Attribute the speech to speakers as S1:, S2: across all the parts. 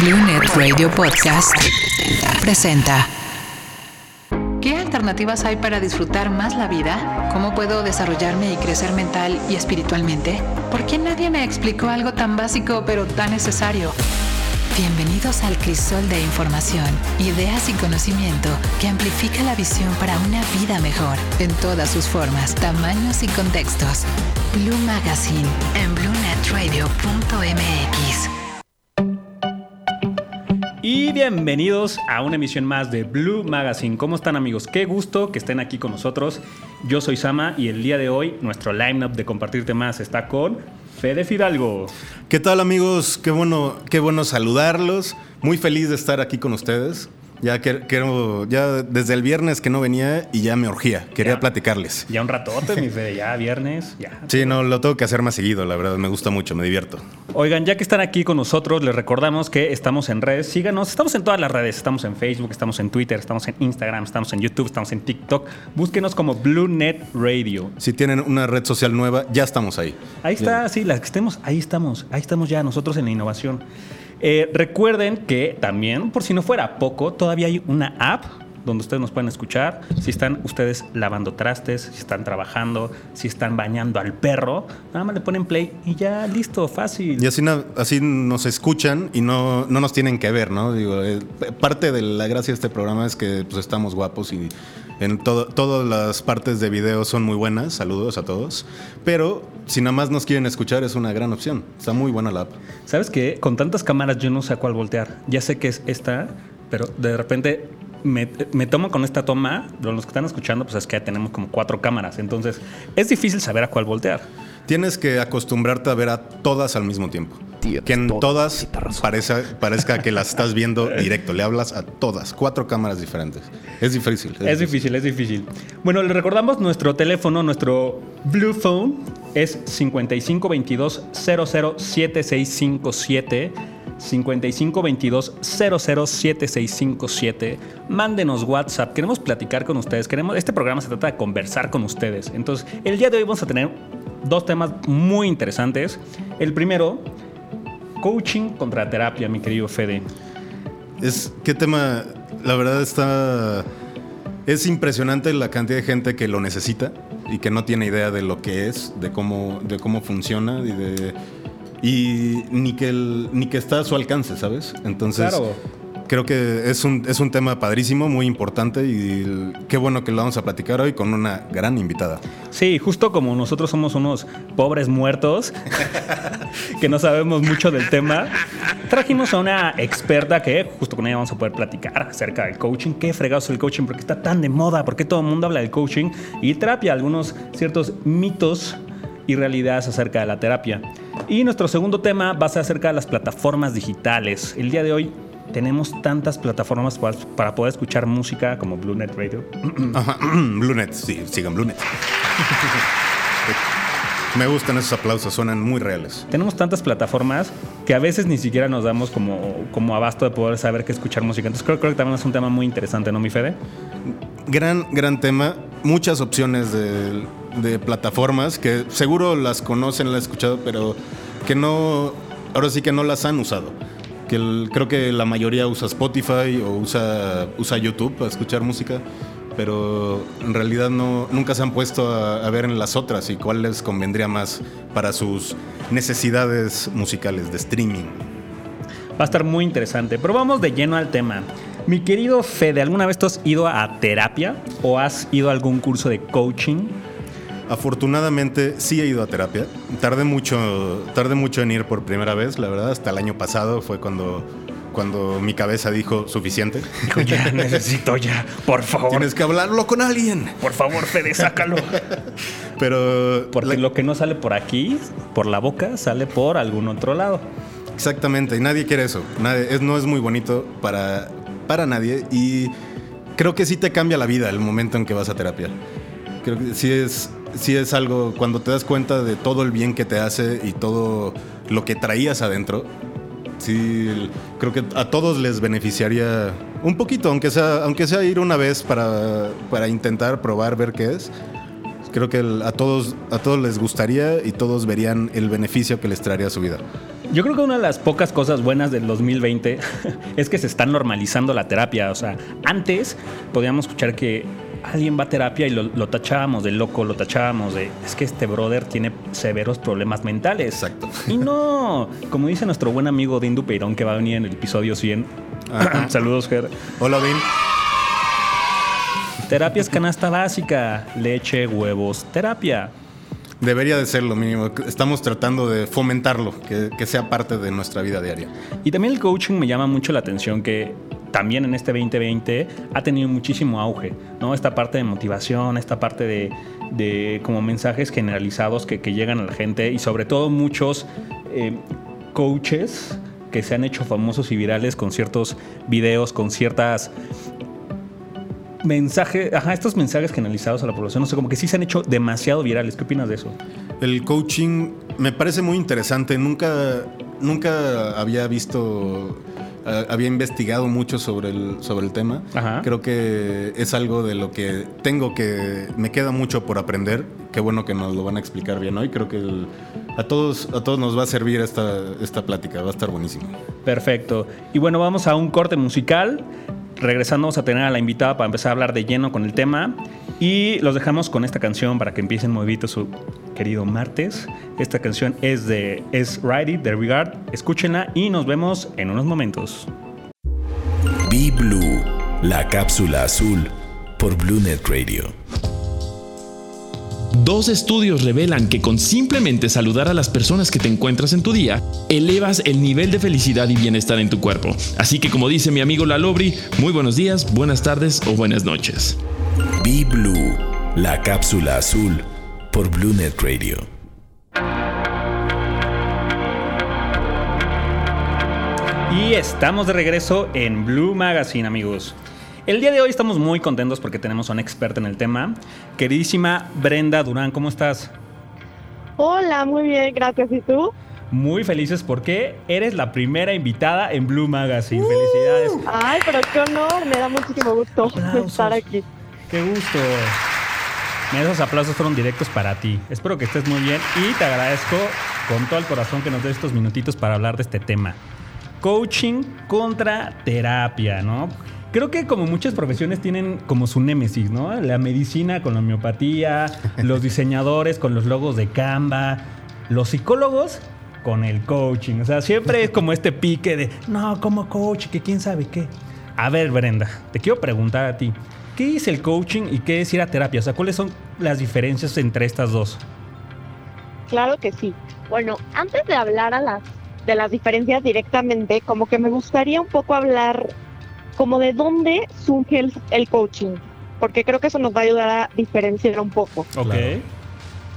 S1: Blue Net Radio Podcast presenta. ¿Qué alternativas hay para disfrutar más la vida? ¿Cómo puedo desarrollarme y crecer mental y espiritualmente? ¿Por qué nadie me explicó algo tan básico pero tan necesario? Bienvenidos al crisol de información, ideas y conocimiento que amplifica la visión para una vida mejor en todas sus formas, tamaños y contextos. Blue Magazine en bluenetradio.mx.
S2: Y bienvenidos a una emisión más de Blue Magazine. ¿Cómo están amigos? Qué gusto que estén aquí con nosotros. Yo soy Sama y el día de hoy nuestro lineup de compartirte más está con Fede Fidalgo.
S3: ¿Qué tal amigos? Qué bueno, qué bueno saludarlos. Muy feliz de estar aquí con ustedes. Ya quiero, ya desde el viernes que no venía y ya me urgía. Quería platicarles.
S2: Ya un ratote, mi Fede, ya viernes, ya.
S3: Sí, no, lo tengo que hacer más seguido, la verdad, me gusta mucho, me divierto.
S2: Oigan, ya que están aquí con nosotros, les recordamos que estamos en redes. Síganos, estamos en todas las redes. Estamos en Facebook, estamos en Twitter, estamos en Instagram, estamos en YouTube, estamos en TikTok. Búsquenos como BlueNet Radio.
S3: Si tienen una red social nueva, ya estamos ahí.
S2: Ahí está, sí, las que estemos, ahí estamos. Ahí estamos ya nosotros en la innovación. Eh, recuerden que también, por si no fuera poco, todavía hay una app donde ustedes nos pueden escuchar. Si están ustedes lavando trastes, si están trabajando, si están bañando al perro, nada más le ponen play y ya listo, fácil.
S3: Y así, así nos escuchan y no, no nos tienen que ver, ¿no? Digo, eh, parte de la gracia de este programa es que pues, estamos guapos y en todas las partes de video son muy buenas, saludos a todos. Pero si nada más nos quieren escuchar es una gran opción. Está muy buena la app.
S2: ¿Sabes qué? Con tantas cámaras yo no sé a cuál voltear. Ya sé que es esta, pero de repente me, tomo con esta toma, los que están escuchando, pues es que tenemos como cuatro cámaras. Entonces es difícil saber a cuál voltear.
S3: Tienes que acostumbrarte a ver a todas al mismo tiempo que en todas parezca que las estás viendo directo. Le hablas a todas, cuatro cámaras diferentes. Es difícil.
S2: Es, difícil. es difícil. Bueno, le recordamos nuestro teléfono, nuestro Blue Phone es 5522 007657. 5522 007657. Mándenos WhatsApp. Queremos platicar con ustedes. Queremos, este programa se trata de conversar con ustedes. Entonces, el día de hoy vamos a tener dos temas muy interesantes. El primero Coaching contra terapia, mi querido Fede.
S3: Es qué tema, la verdad está es impresionante la cantidad de gente que lo necesita y que no tiene idea de lo que es, de cómo de cómo funciona y de y ni que ni que está a su alcance, ¿sabes? Entonces, claro creo que es un, es un tema padrísimo, muy importante y qué bueno que lo vamos a platicar hoy con una gran invitada.
S2: Sí, justo como nosotros somos unos pobres muertos que no sabemos mucho del tema, trajimos a una experta que justo con ella vamos a poder platicar acerca del coaching, qué fregados es el coaching, por qué está tan de moda, por qué todo el mundo habla del coaching y terapia, algunos ciertos mitos y realidades acerca de la terapia. Y nuestro segundo tema va a ser acerca de las plataformas digitales. El día de hoy tenemos tantas plataformas para, poder escuchar música como BlueNet Radio.
S3: BlueNet, sí, sigan BlueNet. Me gustan esos aplausos, suenan muy reales.
S2: Tenemos tantas plataformas que a veces ni siquiera nos damos como, como abasto de poder saber qué escuchar música. Entonces creo, creo que también es un tema muy interesante, ¿no, mi Fede?
S3: Gran, gran tema. Muchas opciones de, de plataformas que seguro las conocen, las han escuchado, pero que no, ahora sí que no las han usado que creo que la mayoría usa Spotify o usa, usa YouTube para escuchar música, pero en realidad no, nunca se han puesto a, ver en las otras y cuál les convendría más para sus necesidades musicales de streaming.
S2: Va a estar muy interesante, pero vamos de lleno al tema. Mi querido Fede, ¿alguna vez tú has ido a terapia o has ido a algún curso de coaching?
S3: Afortunadamente sí he ido a terapia. Tardé mucho, tardé mucho en ir por primera vez, la verdad. Hasta el año pasado fue cuando, cuando mi cabeza dijo suficiente.
S2: Dijo, ya, necesito ya, por favor.
S3: Tienes que hablarlo con alguien.
S2: Por favor, Fede, sácalo.
S3: Pero...
S2: Porque lo que no sale por aquí, por la boca, sale por algún otro lado.
S3: Exactamente, y nadie quiere eso. Nadie, no es muy bonito para, para nadie y creo que sí te cambia la vida el momento en que vas a terapia. Creo que sí es, sí es algo, cuando te das cuenta de todo el bien que te hace y todo lo que traías adentro, sí, creo que a todos les beneficiaría un poquito, aunque sea, aunque sea ir una vez para, para intentar probar, ver qué es. Creo que a, todos, a todos les gustaría y todos verían el beneficio que les traería a su vida.
S2: Yo creo que una de las pocas cosas buenas del 2020 es que se está normalizando la terapia. O sea, antes podíamos escuchar que alguien va a terapia y lo, tachábamos de loco, lo tachábamos de es que este brother tiene severos problemas mentales.
S3: Exacto.
S2: Y no, como dice nuestro buen amigo Dindu Peirón que va a venir en el episodio 100. Saludos, Ger.
S3: Hola, Din.
S2: Terapia es canasta básica, leche, huevos, terapia.
S3: Debería de ser lo mínimo. Estamos tratando de fomentarlo, que, que, sea parte de nuestra vida diaria.
S2: Y también el coaching me llama mucho la atención que también en este 2020 ha tenido muchísimo auge, ¿no? Esta parte de motivación, esta parte de, de como mensajes generalizados que, llegan a la gente y sobre todo muchos eh, coaches que se han hecho famosos y virales con ciertos videos, con ciertas mensajes, ajá, estos mensajes generalizados a la población, no sé, como que sí se han hecho demasiado virales. ¿Qué opinas de eso?
S3: El coaching me parece muy interesante. Nunca, nunca había visto había investigado mucho sobre el, sobre el tema. Creo que es algo de lo que tengo que. Me queda mucho por aprender. Qué bueno que nos lo van a explicar bien hoy. Creo que a, todos, a todos nos va a servir esta, esta plática. Va a estar buenísimo.
S2: Perfecto. Y bueno, vamos a un corte musical. Regresando vamos a tener a la invitada para empezar a hablar de lleno con el tema. Y los dejamos con esta canción para que empiecen movidito su querido martes. Esta canción es de Es Righty de Regard. Escúchenla y nos vemos en unos momentos.
S4: Be Blue, la cápsula azul por BlueNet Radio. Dos estudios revelan que con simplemente saludar a las personas que te encuentras en tu día, elevas el nivel de felicidad y bienestar en tu cuerpo. Así que como dice mi amigo Lalobri, muy buenos días, buenas tardes o buenas noches. Be Blue, la cápsula azul por BlueNet Radio.
S2: Y estamos de regreso en Blue Magazine, amigos. El día de hoy estamos muy contentos porque tenemos a una experta en el tema. Queridísima Brenda Durán, ¿cómo estás?
S5: Hola, muy bien, gracias. ¿Y tú?
S2: Muy felices porque eres la primera invitada en Blue Magazine. Felicidades.
S5: Ay, pero qué honor, me da muchísimo gusto estar aquí.
S2: Qué gusto. Esos aplausos fueron directos para ti. Espero que estés muy bien y te agradezco con todo el corazón que nos des estos minutitos para hablar de este tema. Coaching contra terapia, ¿no? Creo que como muchas profesiones tienen como su némesis, ¿no? La medicina con la homeopatía, los diseñadores con los logos de Canva, los psicólogos con el coaching. O sea, siempre es como este pique de, no, como coach, que quién sabe qué. A ver, Brenda, te quiero preguntar a ti. ¿Qué es el coaching y qué es ir a terapia? O sea, ¿cuáles son las diferencias entre estas dos?
S5: Claro que sí. Bueno, antes de hablar a las, de las diferencias directamente, como que me gustaría un poco hablar como de dónde surge el, coaching, porque creo que eso nos va a ayudar a diferenciar un poco.
S2: Ok.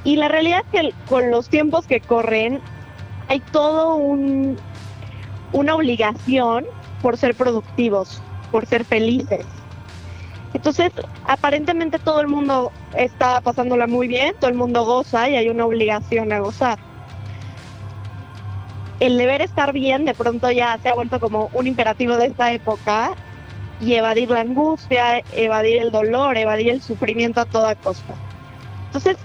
S5: Y la realidad es que con los tiempos que corren, hay todo un una obligación por ser productivos, por ser felices. Entonces, aparentemente todo el mundo está pasándola muy bien, todo el mundo goza y hay una obligación a gozar. El deber estar bien de pronto ya se ha vuelto como un imperativo de esta época y evadir la angustia, evadir el dolor, evadir el sufrimiento a toda costa. Entonces,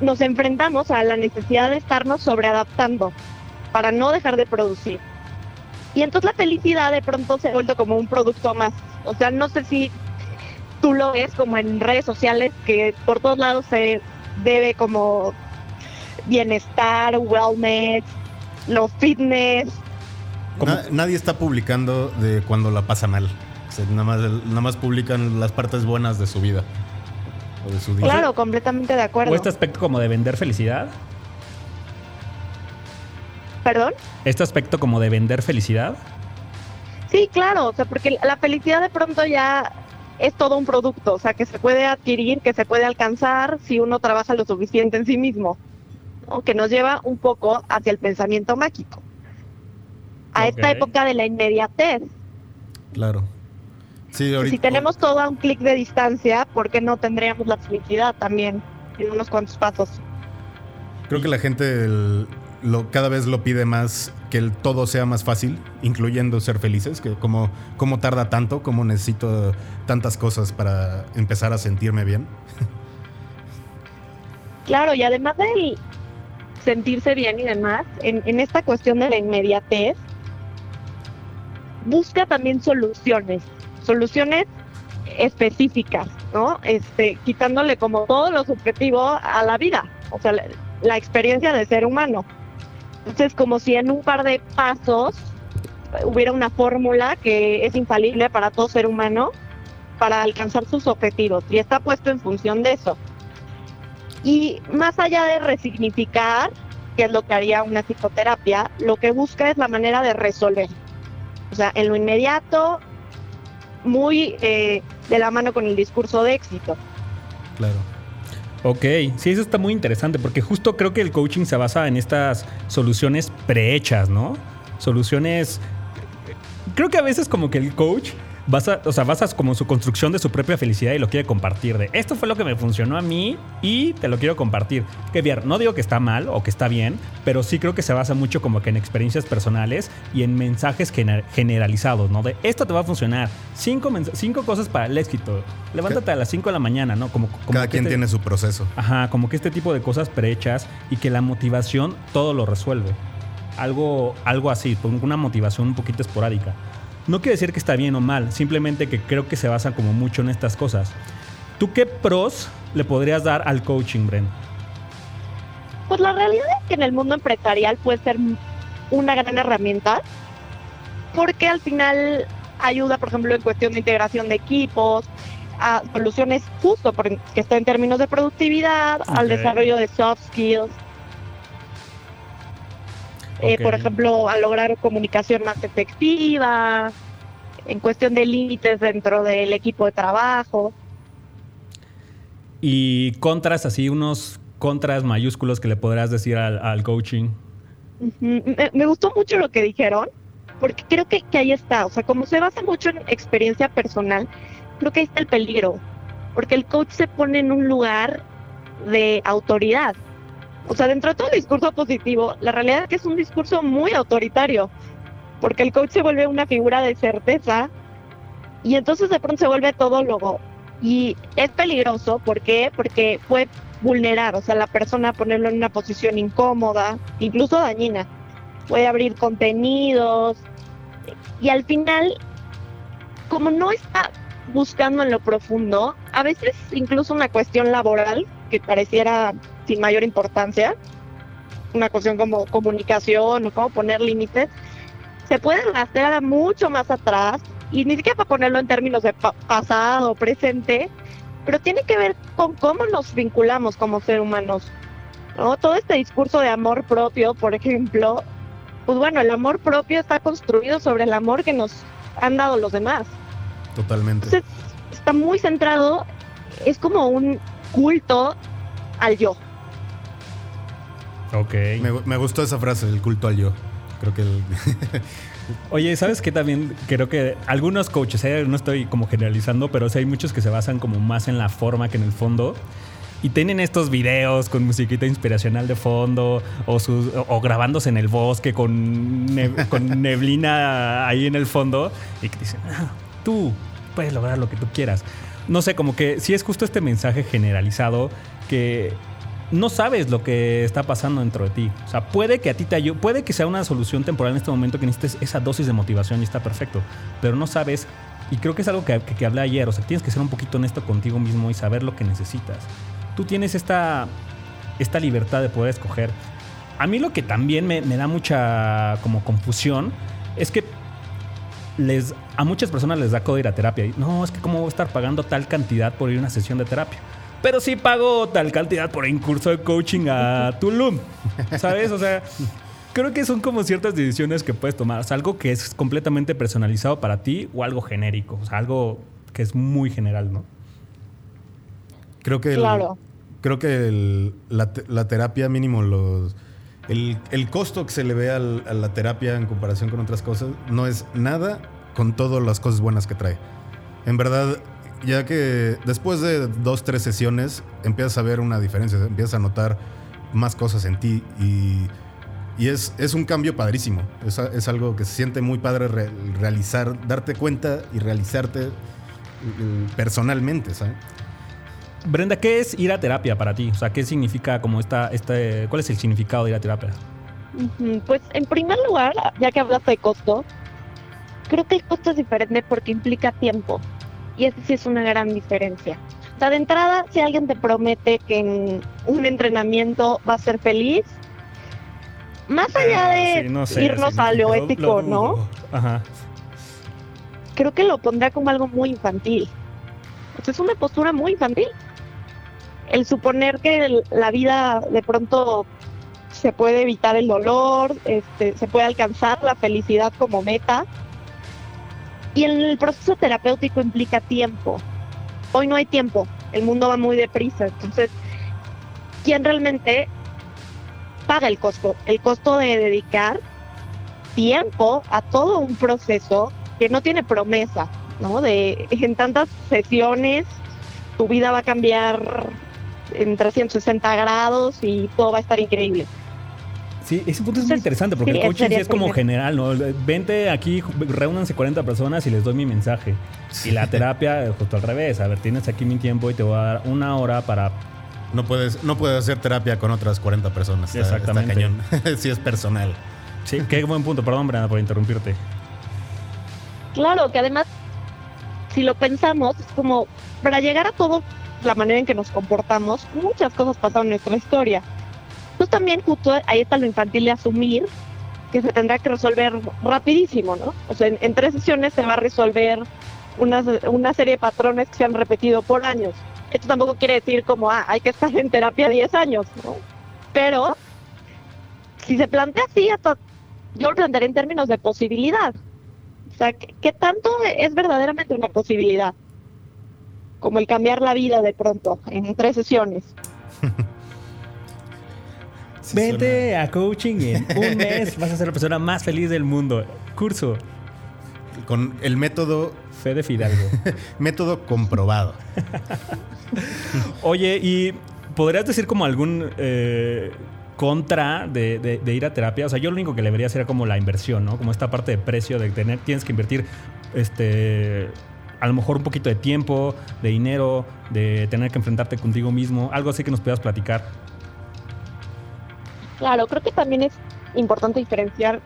S5: nos enfrentamos a la necesidad de estarnos sobreadaptando para no dejar de producir. Y entonces la felicidad de pronto se ha vuelto como un producto más. O sea, no sé si tú lo ves como en redes sociales que por todos lados se debe como bienestar, wellness, los fitness.
S3: nadie está publicando de cuando la pasa mal. nada, más, nada más publican las partes buenas de su vida.
S5: O de su día. Claro, completamente de acuerdo.
S2: ¿O este aspecto como de vender felicidad?
S5: ¿Perdón?
S2: ¿Este aspecto como de vender felicidad?
S5: Sí, claro, o sea, porque la felicidad de pronto ya es todo un producto, o sea, que se puede adquirir, que se puede alcanzar si uno trabaja lo suficiente en sí mismo, o que nos lleva un poco hacia el pensamiento mágico, a esta época de la inmediatez.
S3: Claro.
S5: Sí, Si tenemos todo a un clic de distancia, ¿por qué no tendríamos la felicidad también en unos cuantos pasos?
S3: Creo que la gente lo, cada vez lo pide más que el todo sea más fácil, incluyendo ser felices, que como, tarda tanto, como necesito tantas cosas para empezar a sentirme bien.
S5: Claro, y además del, sentirse bien y demás, en, en esta cuestión de la inmediatez, busca también soluciones, soluciones específicas, ¿no? Este, quitándole como todo lo subjetivo a la vida, o sea, la, la experiencia de ser humano. Entonces, como si en un par de pasos hubiera una fórmula que es infalible para todo ser humano para alcanzar sus objetivos y está puesto en función de eso. Y más allá de resignificar, que es lo que haría una psicoterapia, lo que busca es la manera de resolver. O sea, en lo inmediato, muy eh, de la mano con el discurso de éxito.
S2: Claro. Ok, sí, eso está muy interesante porque justo creo que el coaching se basa en estas soluciones prehechas, ¿no? Soluciones... Creo que a veces como que el coach basa, o sea, basas como su construcción de su propia felicidad y lo quiere compartir. De esto fue lo que me funcionó a mí y te lo quiero compartir. Que bien, no digo que está mal o que está bien, pero sí creo que se basa mucho como que en experiencias personales y en mensajes gener- generalizados, ¿no? De esto te va a funcionar. Cinco, cinco cosas para el éxito. Levántate a las 5 de la mañana, ¿no? Como, como
S3: Cada
S2: que
S3: quien
S2: este-
S3: tiene su proceso.
S2: Ajá, como que este tipo de cosas prehechas y que la motivación todo lo resuelve. Algo, algo así, con una motivación un poquito esporádica. No quiere decir que está bien o mal, simplemente que creo que se basa como mucho en estas cosas. ¿Tú qué pros le podrías dar al coaching, Bren?
S5: Pues la realidad es que en el mundo empresarial puede ser una gran herramienta porque al final ayuda, por ejemplo, en cuestión de integración de equipos, a soluciones justo porque está en términos de productividad, al desarrollo de soft skills. Eh, por ejemplo, a lograr comunicación más efectiva, en cuestión de límites dentro del equipo de trabajo.
S2: Y contras, así, unos contras mayúsculos que le podrás decir al, al coaching.
S5: Me gustó mucho lo que dijeron, porque creo que, que ahí está, o sea, como se basa mucho en experiencia personal, creo que ahí está el peligro, porque el coach se pone en un lugar de autoridad. O sea, dentro de todo el discurso positivo, la realidad es que es un discurso muy autoritario, porque el coach se vuelve una figura de certeza y entonces de pronto se vuelve todólogo. Y es peligroso, ¿por qué? Porque puede vulnerar, o sea, la persona ponerlo en una posición incómoda, incluso dañina. Puede abrir contenidos y al final, como no está buscando en lo profundo, a veces incluso una cuestión laboral que pareciera sin mayor importancia, una cuestión como comunicación o cómo poner límites, se puede rastrear mucho más atrás y ni siquiera para ponerlo en términos de pa- pasado o presente, pero tiene que ver con cómo nos vinculamos como seres humanos. ¿no? Todo este discurso de amor propio, por ejemplo, pues bueno, el amor propio está construido sobre el amor que nos han dado los demás.
S3: Totalmente.
S5: Entonces, está muy centrado, es como un culto al yo.
S2: Ok.
S3: Me, me gustó esa frase, el culto al yo. Creo que el-
S2: Oye, ¿sabes qué también? Creo que algunos coaches, eh, no estoy como generalizando, pero sí hay muchos que se basan como más en la forma que en el fondo. Y tienen estos videos con musiquita inspiracional de fondo o, sus, o grabándose en el bosque con, ne- con neblina ahí en el fondo y que dicen, "Ah, tú puedes lograr lo que tú quieras. No sé, como que sí es justo este mensaje generalizado que no sabes lo que está pasando dentro de ti. O sea, puede que a ti te ayude, puede que sea una solución temporal en este momento que necesites esa dosis de motivación y está perfecto, pero no sabes, y creo que es algo que, que, que hablé ayer, o sea, tienes que ser un poquito honesto contigo mismo y saber lo que necesitas. Tú tienes esta, esta libertad de poder escoger. A mí lo que también me, me da mucha como confusión es que les, a muchas personas les da codo ir a terapia. No, es que cómo voy a estar pagando tal cantidad por ir a una sesión de terapia. Pero sí pago tal cantidad por un curso de coaching a Tulum. ¿Sabes? O sea, creo que son como ciertas decisiones que puedes tomar. O sea, algo que es completamente personalizado para ti o algo genérico. O sea, algo que es muy general, ¿no?
S3: creo que el,
S5: Claro.
S3: creo que el- la, la terapia mínimo los el, el costo que se le ve al- a la terapia en comparación con otras cosas no es nada con todas las cosas buenas que trae. En verdad, ya que después de dos, tres sesiones empiezas a ver una diferencia, empiezas a notar más cosas en ti y, y es, es un cambio padrísimo. Es, a- es algo que se siente muy padre re- realizar, darte cuenta y realizarte eh, personalmente, ¿sabes?
S2: Brenda, ¿qué es ir a terapia para ti? O sea, ¿qué significa como esta, este, cuál es el significado de ir a terapia?
S5: Pues en primer lugar, ya que hablaste de costo, creo que el costo es diferente porque implica tiempo. Y eso sí es una gran diferencia. O sea, de entrada, si alguien te promete que en un entrenamiento va a ser feliz, más allá
S2: Ah,
S5: de
S2: sí, no sé,
S5: irnos
S2: sí,
S5: a lo ético,
S2: lo
S5: ¿no?
S2: Ajá.
S5: creo que lo pondría como algo muy infantil. Es una postura muy infantil. El suponer que el- la vida de pronto se puede evitar el dolor, este, se puede alcanzar la felicidad como meta. Y el proceso terapéutico implica tiempo. Hoy no hay tiempo, el mundo va muy deprisa. Entonces, ¿quién realmente paga el costo? El costo de dedicar tiempo a todo un proceso que no tiene promesa, ¿no? De en tantas sesiones tu vida va a cambiar en 360 grados y todo va a estar increíble.
S2: Sí, ese punto es muy interesante porque
S5: sí,
S2: el coaching sí es como
S5: primero.
S2: general, ¿no? Vente aquí, reúnanse 40 personas y les doy mi mensaje. Y la terapia, justo al revés. A ver, tienes aquí mi tiempo y te voy a dar una hora para.
S3: No puedes, no puedes hacer terapia con otras 40 personas. Está-
S2: Exactamente.
S3: Está cañón. sí, es personal.
S2: Sí, qué buen punto. Perdón, Brenda, por interrumpirte.
S5: Claro, que además, si lo pensamos, es como para llegar a todo la manera en que nos comportamos, muchas cosas pasaron en nuestra historia. También justo ahí está lo infantil de asumir que se tendrá que resolver rapidísimo, ¿no? O sea, en, tres sesiones se va a resolver una, una serie de patrones que se han repetido por años. Esto tampoco quiere decir como, ah, hay que estar en terapia 10 años. Pero, si se plantea así, hasta, yo lo plantearía en términos de posibilidad. O sea, ¿qué, qué tanto es verdaderamente una posibilidad? Como el cambiar la vida de pronto, en tres sesiones.
S3: Sí
S2: Vente a coaching y en un mes vas a ser la persona más feliz del mundo. Curso.
S3: Con el método,
S2: Fede Fidalgo.
S3: método comprobado.
S2: Oye, ¿y podrías decir como algún eh, contra de, de- de ir a terapia? O sea, yo lo único que le vería sería como la inversión, ¿no? Como esta parte de precio de tener, tienes que invertir, este, a lo mejor un poquito de tiempo, de dinero, de tener que enfrentarte contigo mismo, algo así que nos puedas platicar.
S5: Claro, creo que también es importante diferenciar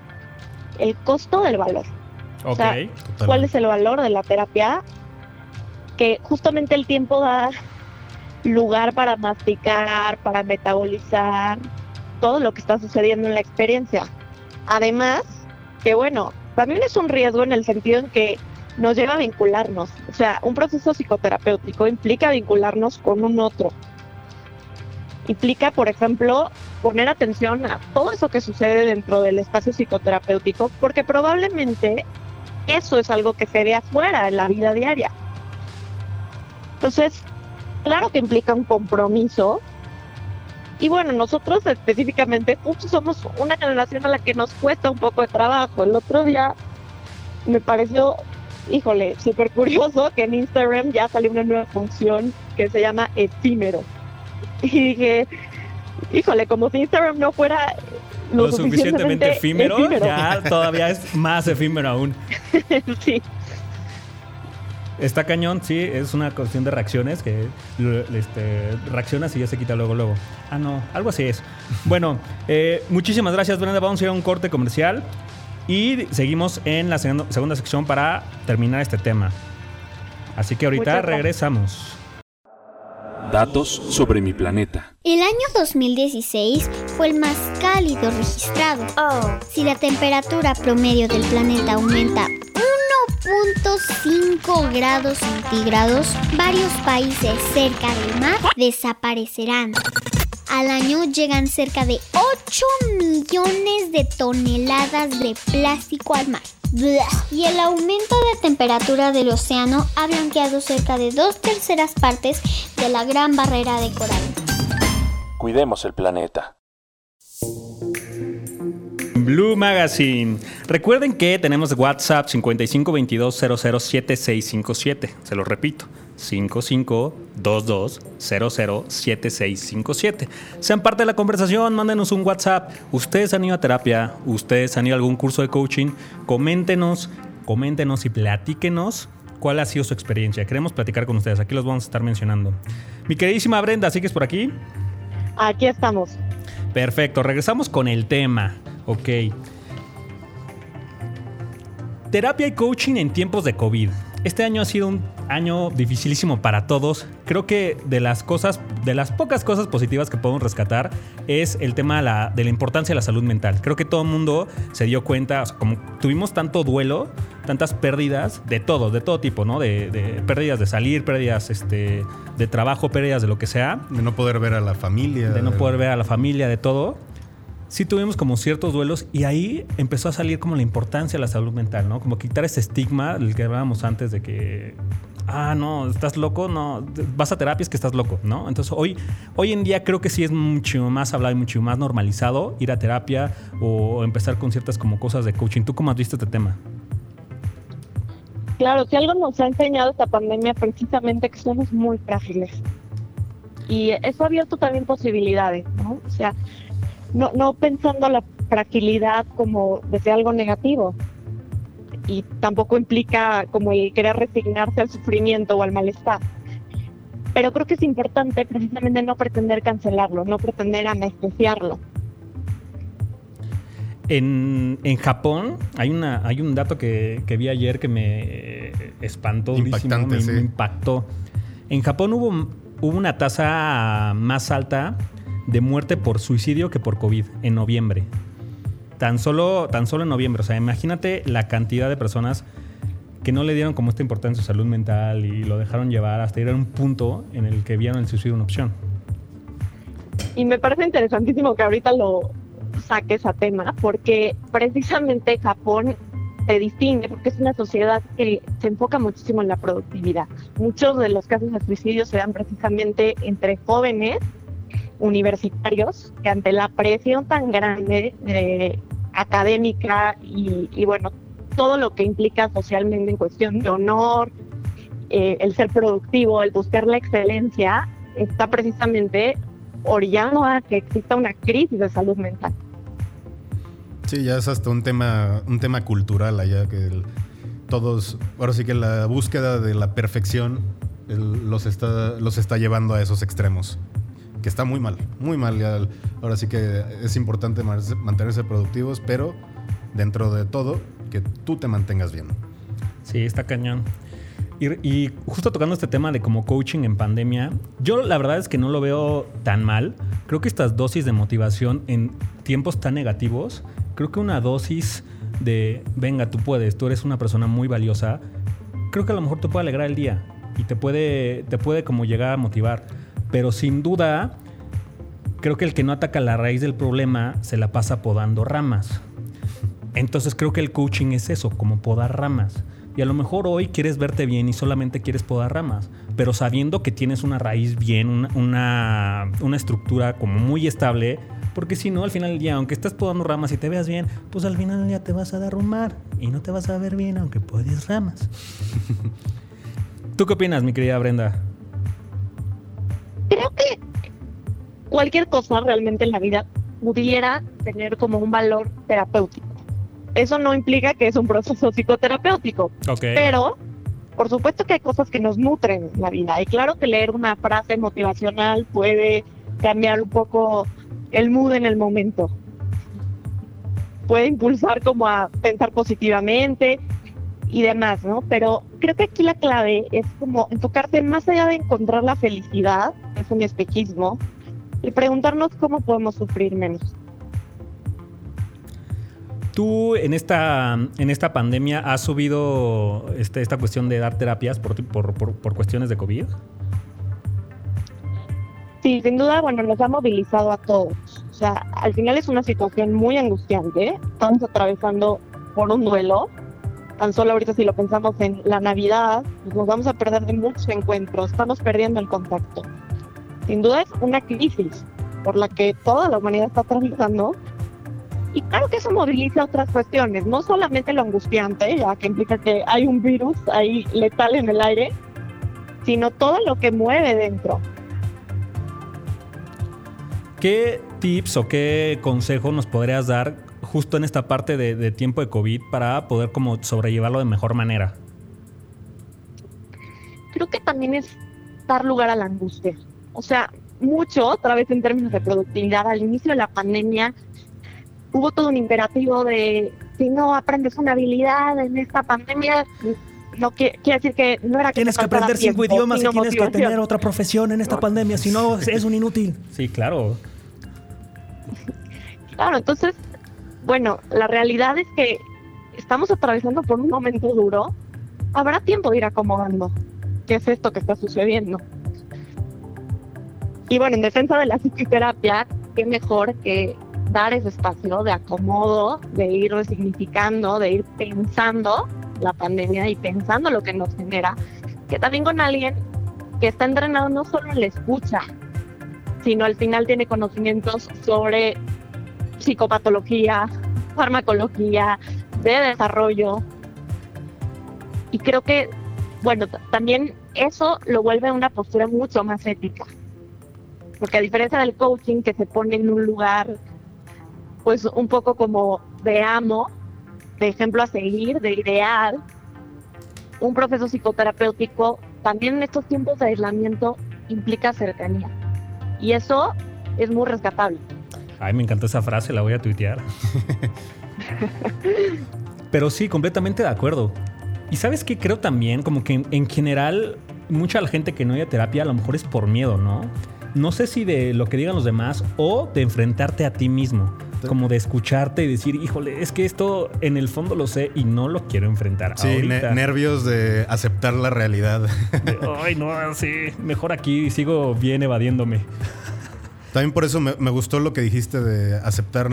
S5: el costo del valor.
S2: Ok.
S5: sea,
S3: Totalmente.
S5: ¿Cuál es el valor de la terapia? Que justamente el tiempo da lugar para masticar, para metabolizar todo lo que está sucediendo en la experiencia. Además, que bueno, también es un riesgo en el sentido en que nos lleva a vincularnos. O sea, un proceso psicoterapéutico implica vincularnos con un otro. Implica, por ejemplo, poner atención a todo eso que sucede dentro del espacio psicoterapéutico, porque probablemente eso es algo que se ve afuera en la vida diaria. Entonces, claro que implica un compromiso. Y bueno, nosotros específicamente somos una generación a la que nos cuesta un poco de trabajo. El otro día me pareció, híjole, súper curioso que en Instagram ya salió una nueva función que se llama efímero. Y dije, híjole, como si Instagram no fuera lo,
S2: Lo suficientemente efímero, ya todavía es más efímero aún.
S5: sí.
S2: Está cañón, sí, es una cuestión de reacciones que este, reaccionas y ya se quita luego, luego. Ah, no, algo así es. Bueno, eh, muchísimas gracias, Brenda. Vamos a ir a un corte comercial y seguimos en la segunda, segunda sección para terminar este tema. Así que ahorita regresamos.
S6: Datos sobre mi planeta.
S7: El año 2016 fue el más cálido registrado. Si la temperatura promedio del planeta aumenta 1.5 grados centígrados, varios países cerca del mar desaparecerán. Al año llegan cerca de 8 millones de toneladas de plástico al mar. Y el aumento de temperatura del océano ha blanqueado cerca de dos terceras partes de la gran barrera de coral.
S6: Cuidemos el planeta.
S2: Blue Magazine. Recuerden que tenemos WhatsApp 5522007657. Se lo repito. 5522007657. Sean parte de la conversación, mándenos un WhatsApp. Ustedes han ido a terapia, ustedes han ido a algún curso de coaching. Coméntenos, coméntenos y platíquenos cuál ha sido su experiencia. Queremos platicar con ustedes, aquí los vamos a estar mencionando. Mi queridísima Brenda, ¿sigues por aquí?
S5: Aquí estamos.
S2: Perfecto, regresamos con el tema. Ok. Terapia y coaching en tiempos de COVID. Este año ha sido un año dificilísimo para todos. Creo que de las cosas, de las pocas cosas positivas que podemos rescatar es el tema de la, de la importancia de la salud mental. Creo que todo el mundo se dio cuenta, o sea, como tuvimos tanto duelo, tantas pérdidas de todo, de todo tipo, ¿no? De, de pérdidas de salir, pérdidas este, de trabajo, pérdidas de lo que sea,
S3: De no poder ver a la familia.
S2: de no poder ver a la familia, de todo. Sí tuvimos como ciertos duelos y ahí empezó a salir como la importancia de la salud mental, ¿no? Como quitar ese estigma del que hablábamos antes de que, ah, no, estás loco, no, vas a terapia es que estás loco, ¿no? Entonces hoy, hoy en día creo que sí es mucho más hablado y mucho más normalizado ir a terapia o empezar con ciertas como cosas de coaching. ¿Tú cómo has visto este tema?
S5: Claro, si algo nos ha enseñado esta pandemia precisamente que somos muy frágiles. Y eso ha abierto también posibilidades, ¿no? O sea, no, no pensando la fragilidad como desde algo negativo. Y tampoco implica como el querer resignarse al sufrimiento o al malestar. Pero creo que es importante precisamente no pretender cancelarlo, no pretender anestesiarlo.
S2: En, en Japón hay, una, hay un dato que, que vi ayer que me espantó,
S3: Impactante,
S2: me,
S3: sí.
S2: me impactó. En Japón hubo, hubo una tasa más alta de muerte por suicidio que por COVID en noviembre. Tan solo, tan solo en noviembre. O sea, imagínate la cantidad de personas que no le dieron como esta importancia a su salud mental y lo dejaron llevar hasta ir a un punto en el que vieron el suicidio una opción.
S5: Y me parece interesantísimo que ahorita lo saques a tema, porque precisamente Japón se distingue, porque es una sociedad que se enfoca muchísimo en la productividad. Muchos de los casos de suicidio se dan precisamente entre jóvenes universitarios que ante la presión tan grande eh, académica y, y, bueno, todo lo que implica socialmente en cuestión de honor, eh, el ser productivo, el buscar la excelencia, está precisamente orillando a que exista una crisis de salud mental.
S3: Sí, ya es hasta un tema, un tema cultural allá que el- todos, ahora sí que la búsqueda de la perfección el- los, está, los está llevando a esos extremos. Que está muy mal, muy mal. ahora sí que es importante mantenerse productivos, pero dentro de todo, que tú te mantengas bien.
S2: Sí, está cañón. Y, y justo tocando este tema de como coaching en pandemia, yo la verdad es que no lo veo tan mal. Creo que estas dosis de motivación en tiempos tan negativos, creo que una dosis de, venga, tú puedes, tú eres una persona muy valiosa, creo que a lo mejor te puede alegrar el día y te puede, te puede como llegar a motivar. Pero sin duda, creo que el que no ataca la raíz del problema se la pasa podando ramas. Entonces creo que el coaching es eso, como podar ramas. Y a lo mejor hoy quieres verte bien y solamente quieres podar ramas, pero sabiendo que tienes una raíz bien, una, una, una estructura como muy estable, porque si no, al final del día, aunque estés podando ramas y te veas bien, pues al final del día te vas a derrumbar y no te vas a ver bien aunque podes ramas. ¿Tú qué opinas, mi querida Brenda?
S5: Cualquier cosa realmente en la vida pudiera tener como un valor terapéutico. Eso no implica que es un proceso psicoterapéutico,
S2: Ok.
S5: pero por supuesto que hay cosas que nos nutren la vida. Y claro que leer una frase motivacional puede cambiar un poco el mood en el momento. Puede impulsar como a pensar positivamente y demás, ¿no? Pero creo que aquí la clave es como enfocarse más allá de encontrar la felicidad, es un espejismo, y preguntarnos cómo podemos sufrir menos.
S2: ¿Tú en esta, en esta pandemia has subido este, esta cuestión de dar terapias por, por, por, por cuestiones de COVID?
S5: Sí, sin duda, bueno, nos ha movilizado a todos. O sea, al final es una situación muy angustiante. Estamos atravesando por un duelo. Tan solo ahorita si lo pensamos en la Navidad, pues nos vamos a perder de muchos encuentros. Estamos perdiendo el contacto. Sin duda es una crisis por la que toda la humanidad está atravesando. Y claro que eso moviliza otras cuestiones, no solamente lo angustiante, ya que implica que hay un virus ahí letal en el aire, sino todo lo que mueve dentro.
S2: ¿Qué tips o qué consejo nos podrías dar justo en esta parte de, de tiempo de COVID para poder como sobrellevarlo de mejor manera?
S5: creo que también es dar lugar a la angustia. O sea, mucho, otra vez en términos de productividad, al inicio de la pandemia hubo todo un imperativo de si no aprendes una habilidad en esta pandemia, no quiere, decir que no era que
S2: tienes que aprender cinco idiomas y tienes que tener otra profesión en esta pandemia, si no es un inútil. Sí, claro.
S5: Claro, entonces, bueno, la realidad es que estamos atravesando por un momento duro. Habrá tiempo de ir acomodando qué es esto que está sucediendo. Y bueno, en defensa de la psicoterapia, qué mejor que dar ese espacio de acomodo, de ir resignificando, de ir pensando la pandemia y pensando lo que nos genera, que también con alguien que está entrenado no solo en la escucha, sino al final tiene conocimientos sobre psicopatología, farmacología, de desarrollo. Y creo que, bueno, también eso lo vuelve una postura mucho más ética. Porque a diferencia del coaching que se pone en un lugar, pues un poco como de amo, de ejemplo a seguir, de ideal, un proceso psicoterapéutico también en estos tiempos de aislamiento implica cercanía. Y eso es muy rescatable.
S2: Ay, me encantó esa frase, la voy a tuitear. Pero sí, completamente de acuerdo. Y sabes qué creo también, como que en, general, mucha la gente que no a terapia a lo mejor es por miedo, ¿no? No sé si de lo que digan los demás o de enfrentarte a ti mismo. Como de escucharte y decir, híjole, es que esto en el fondo lo sé y no lo quiero enfrentar.
S3: Sí, nervios de aceptar la realidad.
S2: Ay, no, sí, mejor aquí sigo bien evadiéndome.
S3: También por eso me, gustó lo que dijiste de aceptar,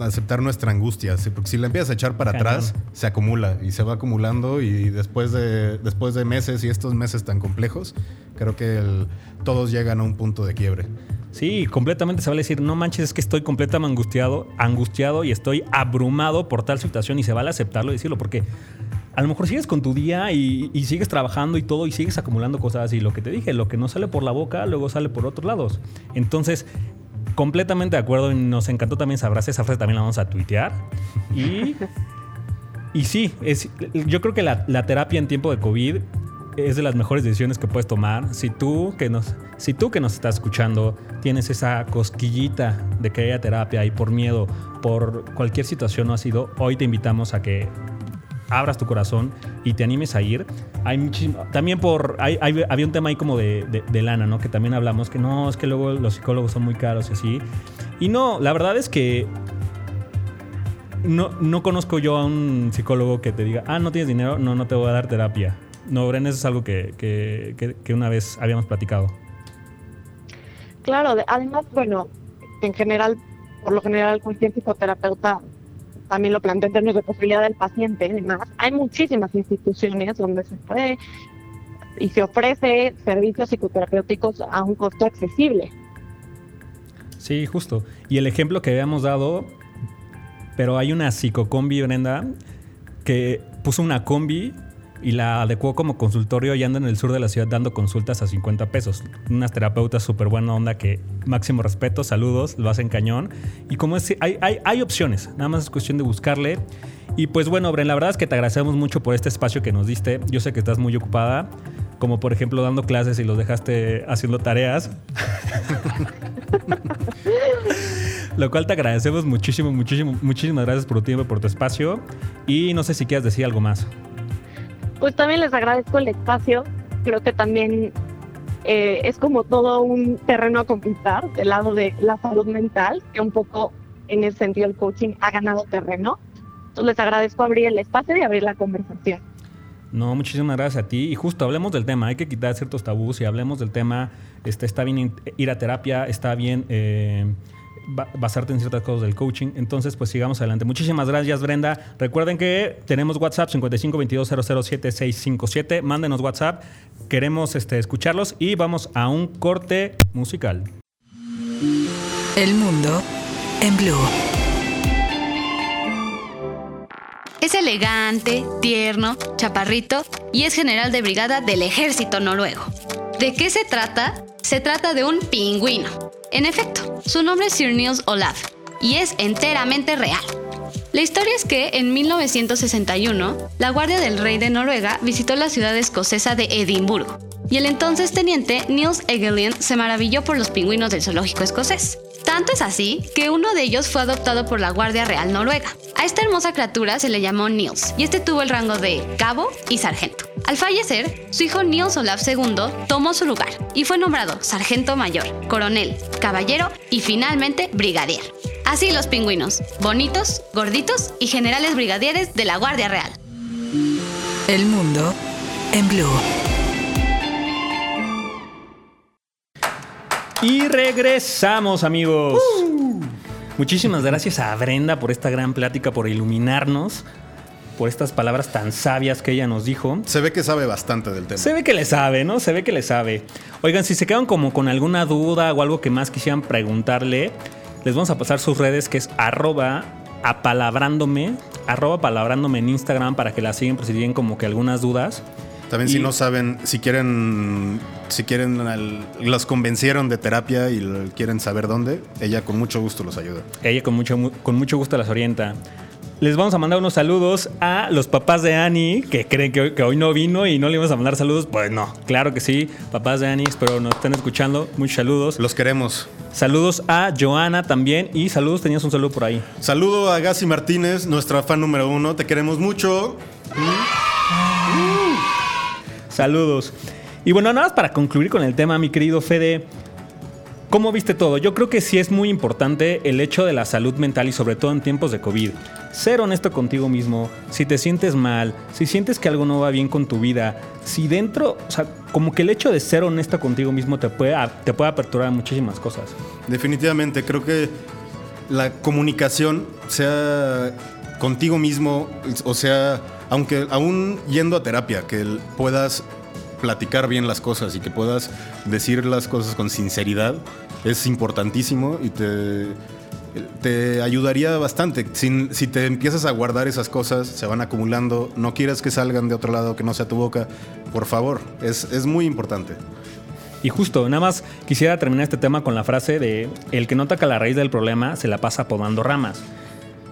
S3: aceptar nuestra angustia. Porque si la empiezas a echar para atrás, se acumula y se va acumulando. Y después de, después de meses y estos meses tan complejos, creo que todos llegan a un punto de quiebre.
S2: Sí, completamente se va a decir, no manches, es que estoy completamente angustiado, angustiado y estoy abrumado por tal situación y se vale aceptarlo y decirlo, porque a lo mejor sigues con tu día y, sigues trabajando y todo y sigues acumulando cosas y lo que te dije, lo que no sale por la boca, luego sale por otros lados. Entonces, completamente de acuerdo y nos encantó también esa esa frase también la vamos a tuitear. Y, y sí, es, yo creo que la, la terapia en tiempo de COVID es de las mejores decisiones que puedes tomar. Si tú que nos, si tú que nos estás escuchando tienes esa cosquillita de que haya terapia y por miedo, por cualquier situación no ha sido, hoy te invitamos a que abras tu corazón y te animes a ir. Hay también por, hay, había un tema ahí como de, de, lana, ¿no? Que también hablamos que no, es que luego los psicólogos son muy caros y así. Y no, la verdad es que no, no conozco yo a un psicólogo que te diga, ah, no tienes dinero, no, no te voy a dar terapia. No, Bren, eso es algo que, una vez habíamos platicado.
S5: Claro, además, bueno, en general, por lo general, cualquier psicoterapeuta también lo plantea en términos de posibilidad del paciente. Además, hay muchísimas instituciones donde se puede y se ofrece servicios psicoterapéuticos a un costo accesible.
S2: Sí, justo. Y el ejemplo que habíamos dado, pero hay una psicocombi, Brenda, que puso una combi y la adecuó como consultorio y anda en el sur de la ciudad dando consultas a 50 pesos. Unas terapeutas súper buena onda que máximo respeto, saludos, lo hacen cañón. Y como es, hay, hay, hay opciones, nada más es cuestión de buscarle. Y pues bueno, Bren, la verdad es que te agradecemos mucho por este espacio que nos diste. Yo sé que estás muy ocupada, como por ejemplo dando clases y los dejaste haciendo tareas. Lo cual te agradecemos muchísimo, muchísimo, muchísimas gracias por tu tiempo, por tu espacio. Y no sé si quieres decir algo más
S5: pues también les agradezco el espacio. Creo que también eh, es como todo un terreno a conquistar del lado de la salud mental, que un poco en ese sentido el coaching ha ganado terreno. Entonces les agradezco abrir el espacio y abrir la conversación.
S2: No, muchísimas gracias a ti. Y justo hablemos del tema, hay que quitar ciertos tabús y hablemos del tema. Este, está bien ir a terapia, está bien eh, basarte en ciertas cosas del coaching. Entonces, pues sigamos adelante. Muchísimas gracias, Brenda. Recuerden que tenemos WhatsApp 55 22 657. Mándenos WhatsApp. Queremos este, escucharlos y vamos a un corte musical.
S1: El mundo en blue.
S8: Es elegante, tierno, chaparrito y es general de brigada del ejército noruego. ¿De qué se trata? Se trata de un pingüino en efecto, su nombre es Sir Niels Olaf y es enteramente real. La historia es que en 1961, la Guardia del Rey de Noruega visitó la ciudad escocesa de Edimburgo. y el entonces teniente Niels Egelin se maravilló por los pingüinos del zoológico escocés. Tanto es así que uno de ellos fue adoptado por la Guardia Real Noruega. A esta hermosa criatura se le llamó Niels y este tuvo el rango de cabo y sargento. Al fallecer, su hijo Niels Olaf II tomó su lugar y fue nombrado sargento mayor, coronel, caballero y finalmente brigadier. Así los pingüinos, bonitos, gorditos y generales brigadieres de la Guardia Real.
S1: El mundo en blue.
S2: Y regresamos, amigos. Muchísimas gracias a Brenda por esta gran plática, por iluminarnos, por estas palabras tan sabias que ella nos dijo.
S3: Se ve que sabe bastante del tema.
S2: Se ve que le sabe, ¿no? Se ve que le sabe. Oigan, si se quedan como con alguna duda o algo que más quisieran preguntarle, les vamos a pasar sus redes que es arroba apalabrándome, arroba palabrándome en Instagram para que la sigan por si tienen como que algunas dudas.
S3: También si no saben, si quieren, si quieren, al- los convencieron de terapia y quieren saber dónde, ella con mucho gusto los ayuda.
S2: Ella con mucho, mu- con mucho gusto las orienta. Les vamos a mandar unos saludos a los papás de Annie, que creen que hoy, que hoy no vino y no le vamos a mandar saludos. Pues no, claro que sí. Papás de Annie, espero nos estén escuchando. Muchos saludos.
S3: Los queremos.
S2: Saludos a Joana también. Y saludos, tenías un saludo por ahí.
S3: Saludo a Gassi Martínez, nuestra fan número uno. Te queremos mucho.
S2: Saludos. Y bueno, nada más para concluir con el tema, mi querido Fede. ¿Cómo viste todo? Yo creo que sí es muy importante el hecho de la salud mental y sobre todo en tiempos de COVID. Ser honesto contigo mismo, si te sientes mal, si sientes que algo no va bien con tu vida, si dentro, o sea, como que el hecho de ser honesto contigo mismo te puede, te puede aperturar a muchísimas cosas.
S3: Definitivamente, creo que la comunicación, sea contigo mismo, o sea, aunque aún yendo a terapia, que puedas platicar bien las cosas y que puedas decir las cosas con sinceridad, es importantísimo y te, ayudaría bastante. Si te empiezas a guardar esas cosas, se van acumulando, no quieres que salgan de otro lado, que no sea tu boca, por favor, es, es muy importante.
S2: Y justo, nada más quisiera terminar este tema con la frase de el que no ataca la raíz del problema se la pasa podando ramas.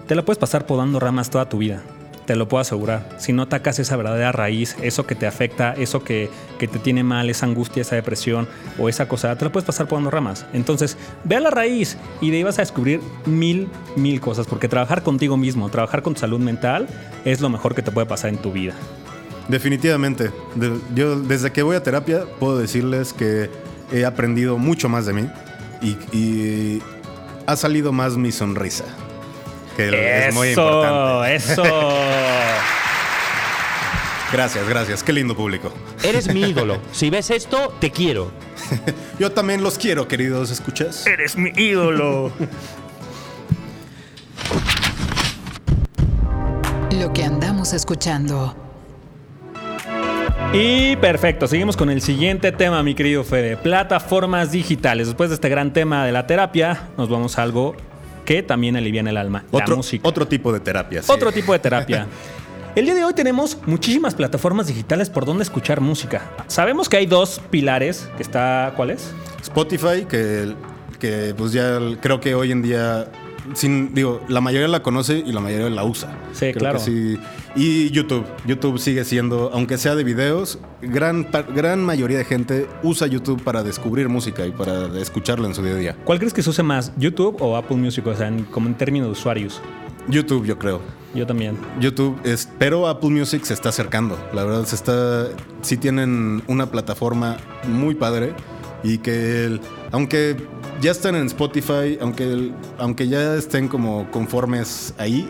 S2: Te la puedes pasar podando ramas toda tu vida. Te lo puedo asegurar. Si no atacas esa verdadera raíz, eso que te afecta, eso que, que te tiene mal, esa angustia, esa depresión o esa cosa, te la puedes pasar podando ramas. Entonces, ve a la raíz y de ahí vas a descubrir mil, mil cosas. Porque trabajar contigo mismo, trabajar con tu salud mental es lo mejor que te puede pasar en tu vida.
S3: Definitivamente. De- yo desde que voy a terapia puedo decirles que he aprendido mucho más de mí y, y ha salido más mi sonrisa. Que es muy importante.
S2: eso.
S3: Gracias, gracias. Qué lindo público.
S9: Eres mi ídolo. Si ves esto, te quiero.
S3: Yo también los quiero, queridos escuchas.
S2: Eres mi ídolo.
S1: Lo que andamos escuchando.
S2: Y perfecto, seguimos con el siguiente tema, mi querido Fede. Plataformas digitales. Después de este gran tema de la terapia, nos vamos a algo que también aliviana el alma. la
S3: Otro,
S2: música.
S3: otro tipo de terapia. sí.
S2: Otro tipo de terapia. El día de hoy tenemos muchísimas plataformas digitales por donde escuchar música. Sabemos que hay dos pilares, que está, ¿cuál es?
S3: Spotify, que, que pues ya creo que hoy en día, sin, digo, la mayoría la conoce y la mayoría la usa.
S2: Sí,
S3: Creo
S2: claro.
S3: que sí. Y YouTube. YouTube sigue siendo, aunque sea de videos, gran, gran mayoría de gente usa YouTube para descubrir música y para escucharla en su día a día.
S2: ¿Cuál crees que se use más, YouTube o Apple Music? O sea, en- como en términos de usuarios.
S3: YouTube, yo creo.
S2: Yo también.
S3: YouTube es, pero Apple Music se está acercando. La verdad, se está, sí tienen una plataforma muy padre y que, el- aunque ya están en Spotify, aunque, el- aunque ya estén como conformes ahí,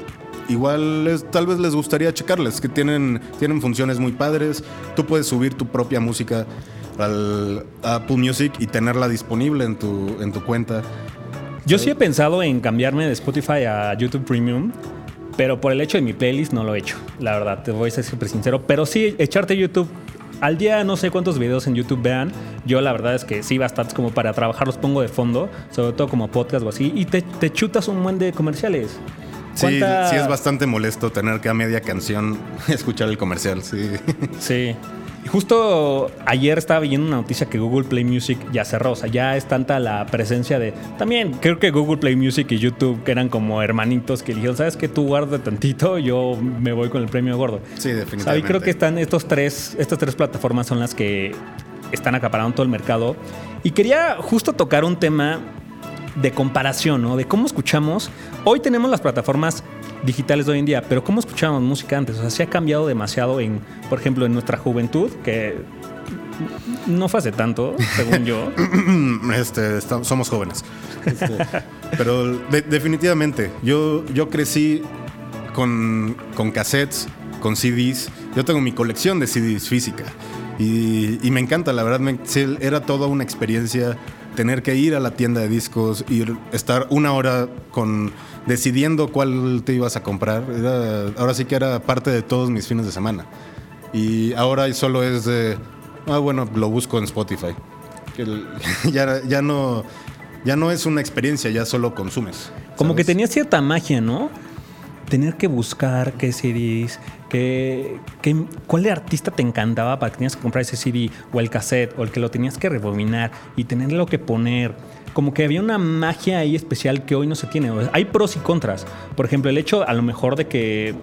S3: igual tal vez les gustaría checarles, que tienen, tienen funciones muy padres. Tú puedes subir tu propia música al a Apple Music y tenerla disponible en tu, en tu cuenta.
S2: Yo sí he pensado en cambiarme de Spotify a YouTube Premium, pero por el hecho de mi playlist no lo he hecho. La verdad, te voy a ser súper sincero. Pero sí, echarte YouTube. Al día no sé cuántos videos en YouTube vean. Yo la verdad es que sí, bastantes como para trabajar los pongo de fondo, sobre todo como podcast o así, y te, te chutas un buen de comerciales.
S3: Sí,
S2: ¿Cuánta-
S3: sí es bastante molesto tener que a media canción escuchar el comercial, sí.
S2: Sí. Justo ayer estaba viendo una noticia que Google Play Music ya cerró. O sea, ya es tanta la presencia de. También creo que Google Play Music y YouTube, que eran como hermanitos que dijeron, ¿sabes qué? Tú guarda tantito, yo me voy con el premio gordo.
S3: Sí,
S2: O sea, y
S3: definitivamente.
S2: creo que están estos tres, estas tres plataformas son las que están acaparando todo el mercado. Y quería justo tocar un tema de comparación, ¿no? De cómo escuchamos. Hoy tenemos las plataformas digitales de hoy en día, pero cómo escuchábamos música antes. O sea, se ha cambiado demasiado en, por ejemplo, en nuestra juventud, que no fue hace tanto, según yo.
S3: este, estamos- somos jóvenes. Este, pero de- definitivamente, yo, yo crecí con, con cassettes, con CDs. Yo tengo mi colección de CDs física. Y, me encanta, la verdad, era toda una experiencia tener que ir a la tienda de discos, ir, estar una hora con decidiendo cuál te ibas a comprar. Era- ahora sí que era parte de todos mis fines de semana. Y ahora solo es de, ah, bueno, lo busco en Spotify. Que el- ya, ya, no, ya no es una experiencia, ya solo consumes.
S2: Como que
S3: ¿sabes?
S2: tenía cierta magia, ¿no? Tener que buscar qué CDs, qué, qué- cuál artista te encantaba para que tenías que comprar ese CD o el cassette o el que lo tenías que rebobinar y tenerlo que poner. Como que había una magia ahí especial que hoy no se tiene. Hay pros y contras. Por ejemplo, el hecho a lo mejor de que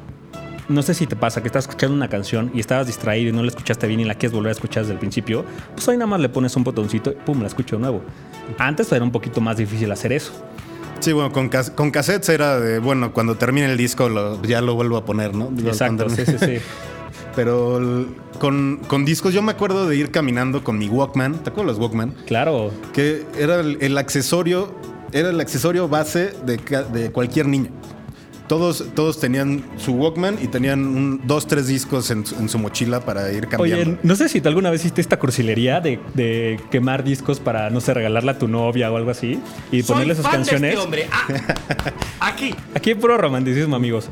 S2: no sé si te pasa que estás escuchando una canción y estabas distraído y no la escuchaste bien y la quieres volver a escuchar desde el principio, pues hoy nada más le pones un botoncito y pum, la escucho de nuevo. Antes era un poquito más difícil hacer eso.
S3: Sí, bueno, con, cas- con cassettes era de, bueno, cuando termine el disco lo- ya lo vuelvo a poner, ¿no?
S2: Exacto, sí, sí, sí.
S3: Pero el- con, con discos yo me acuerdo de ir caminando con mi Walkman, ¿te acuerdas los Walkman?
S2: Claro.
S3: Que era el, el accesorio, era el accesorio base de, de cualquier niño. Todos, todos tenían su Walkman y tenían un- dos, tres discos en, su- en su mochila para ir cambiando.
S2: Oye, no sé si tú alguna vez hiciste esta cursilería de, de quemar discos para, no sé, regalarla a tu novia o algo así y ponerle sus canciones.
S9: Aquí.
S2: Aquí hay puro romanticismo, amigos.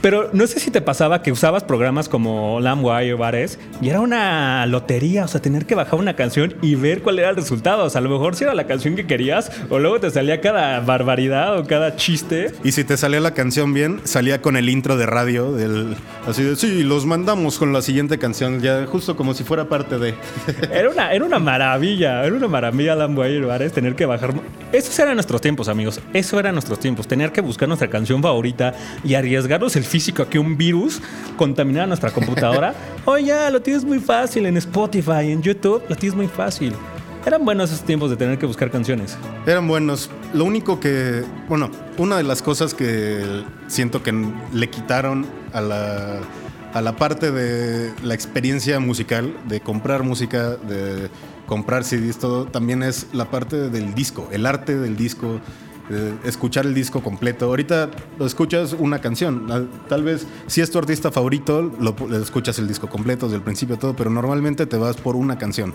S2: Pero no sé si te pasaba que usabas programas como LimeWire o Bares y era una lotería, o sea, tener que bajar una canción y ver cuál era el resultado. O sea, a lo mejor si era la canción que querías o luego te salía cada barbaridad o cada chiste.
S3: Y si te salía la canción bien, salía con el intro de radio del así de sí, los mandamos con la siguiente canción, ya justo como si fuera parte de.
S2: Era una, era una maravilla, era una maravilla LimeWire o Bares tener que bajar. Esos eran nuestros tiempos, amigos. Eso eran nuestros tiempos. Tener que buscar nuestra canción favorita y arriesgarnos el físico a que un virus contaminara nuestra computadora. Oye, ya, lo tienes muy fácil en Spotify, en YouTube, lo tienes muy fácil. Eran buenos esos tiempos de tener que buscar canciones.
S3: Eran buenos. Lo único que, bueno, una de las cosas que siento que le quitaron a la, a la parte de la experiencia musical, de comprar música, de comprar CDs, todo, también es la parte del disco, el arte del disco, de escuchar el disco completo. Ahorita lo escuchas una canción, tal vez si es tu artista favorito, lo, lo escuchas el disco completo desde el principio todo, pero normalmente te vas por una canción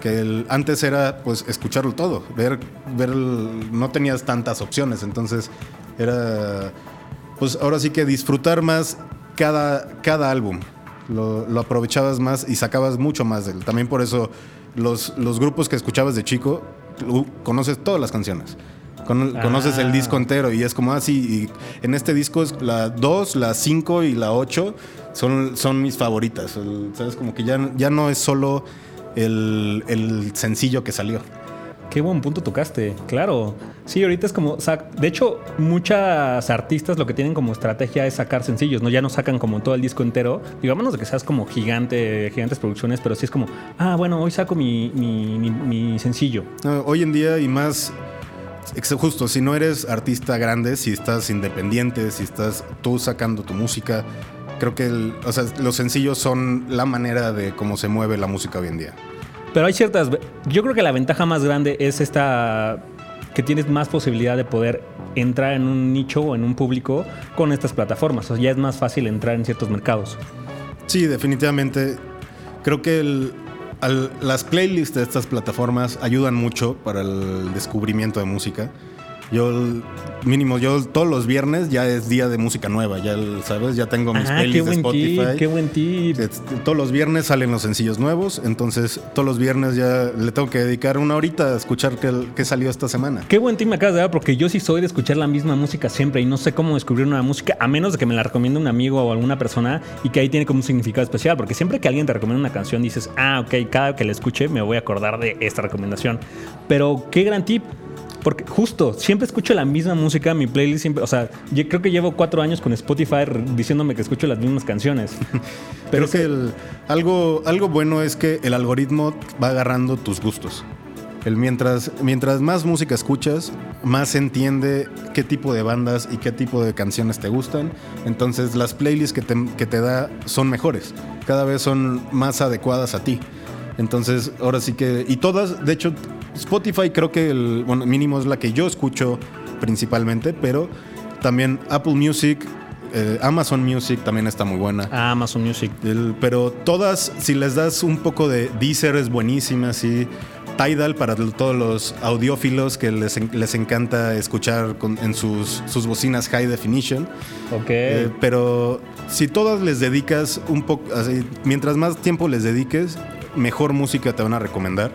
S3: que el- antes era pues escucharlo todo, ver, ver, el- no tenías tantas opciones, entonces era pues ahora sí que disfrutar más cada, cada álbum, lo, lo aprovechabas más y sacabas mucho más de él. También por eso los, los grupos que escuchabas de chico, conoces todas las canciones. Cono- Conoces el
S2: Ah.
S3: disco entero y es como así. y en este disco es la 2, la 5 y la 8 son, son mis favoritas. El- ¿Sabes? Como que ya, ya no es solo el, el sencillo que salió.
S2: Qué buen punto tocaste, claro. Sí, ahorita es como, de hecho, muchas artistas lo que tienen como estrategia es sacar sencillos, ¿no? Ya no sacan como todo el disco entero. Digámonos de que seas como gigante, gigantes producciones, pero sí es como, ah, bueno, hoy saco mi, mi- mi- mi sencillo.
S3: No, hoy en día y más justo, si no eres artista grande, si estás independiente, si estás tú sacando tu música, creo que el- o sea, los sencillos son la manera de cómo se mueve la música hoy en día.
S2: Pero hay ciertas. Yo creo que la ventaja más grande es esta. que tienes más posibilidad de poder entrar en un nicho o en un público con estas plataformas. O sea, ya es más fácil entrar en ciertos mercados.
S3: Sí, definitivamente. Creo que el- al- las playlists de estas plataformas ayudan mucho para el descubrimiento de música. Yo, mínimo, yo todos los viernes ya es día de música nueva, ya sabes, ya tengo mis
S2: Ah,
S3: playlists de Spotify.
S2: tip, qué buen tip.
S3: Todos los viernes salen los sencillos nuevos, entonces todos los viernes ya le tengo que dedicar una horita a escuchar qué, qué salió esta semana.
S2: Qué buen tip me acabas de dar porque yo sí soy de escuchar la misma música siempre y no sé cómo descubrir una música a menos de que me la recomiende un amigo o alguna persona y que ahí tiene como un significado especial porque siempre que alguien te recomienda una canción dices, ah, ok, cada que la escuche me voy a acordar de esta recomendación. Pero qué gran tip. Porque justo, siempre escucho la misma música, mi playlist siempre, o sea, yo creo que llevo cuatro años con Spotify diciéndome que escucho las mismas canciones.
S3: Pero que el- algo, algo bueno es que el algoritmo va agarrando tus gustos. El mientras, mientras más música escuchas, más entiende qué tipo de bandas y qué tipo de canciones te gustan. Entonces las playlists que te, que te da son mejores. Cada vez son más adecuadas a ti. Entonces, ahora sí que... Y todas, de hecho, Spotify creo que el bueno, mínimo es la que yo escucho principalmente, pero también Apple Music, eh, Amazon Music también está muy buena.
S2: Ah, Amazon Music.
S3: El- pero todas, si les das un poco de Deezer es buenísima, sí. Tidal para todos los audiófilos que les, les encanta escuchar con- en sus, sus bocinas high definition.
S2: Ok.
S3: Eh, pero si todas les dedicas un poco, mientras más tiempo les dediques, mejor música te van a recomendar.